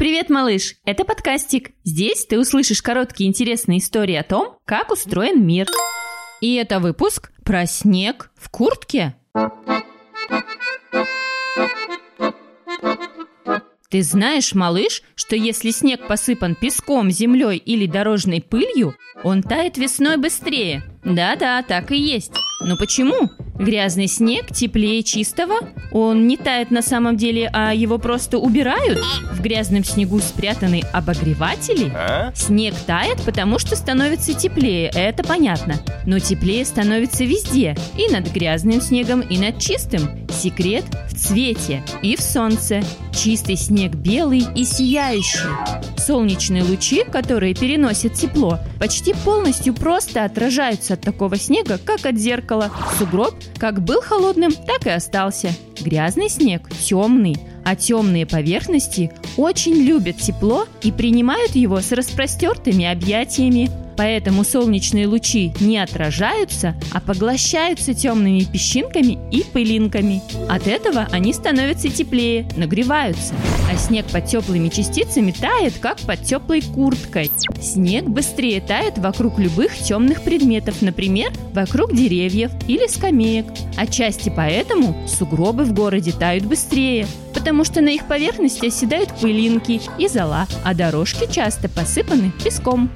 Привет, малыш! Это подкастик. Здесь ты услышишь короткие интересные истории о том, как устроен мир. И это выпуск про снег в куртке. Ты знаешь, малыш, что если снег посыпан песком, землей или дорожной пылью, он тает весной быстрее? Да-да, так и есть. Но почему? Грязный снег теплее чистого? Он не тает на самом деле, а его просто убирают? В грязном снегу спрятаны обогреватели? А? Снег тает, потому что становится теплее, это понятно. Но теплее становится везде. И над грязным снегом, и над чистым. Секрет в цвете и в солнце. Чистый снег белый и сияющий. Солнечные лучи, которые переносят тепло, почти полностью просто отражаются от такого снега, как от зеркала. Сугроб как был холодным, так и остался. Грязный снег темный, а темные поверхности очень любят тепло и принимают его с распростертыми объятиями. Поэтому солнечные лучи не отражаются, а поглощаются темными песчинками и пылинками. От этого они становятся теплее, нагреваются. А снег под теплыми частицами тает, как под теплой курткой. Снег быстрее тает вокруг любых темных предметов, например, вокруг деревьев или скамеек. Отчасти поэтому сугробы в городе тают быстрее, потому что на их поверхности оседают пылинки и зола, а дорожки часто посыпаны песком.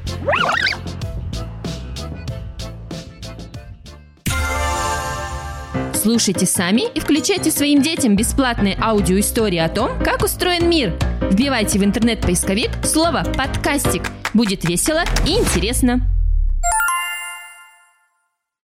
Слушайте сами и включайте своим детям бесплатные аудиоистории о том, как устроен мир. Вбивайте в интернет-поисковик слово «подкастик». Будет весело и интересно.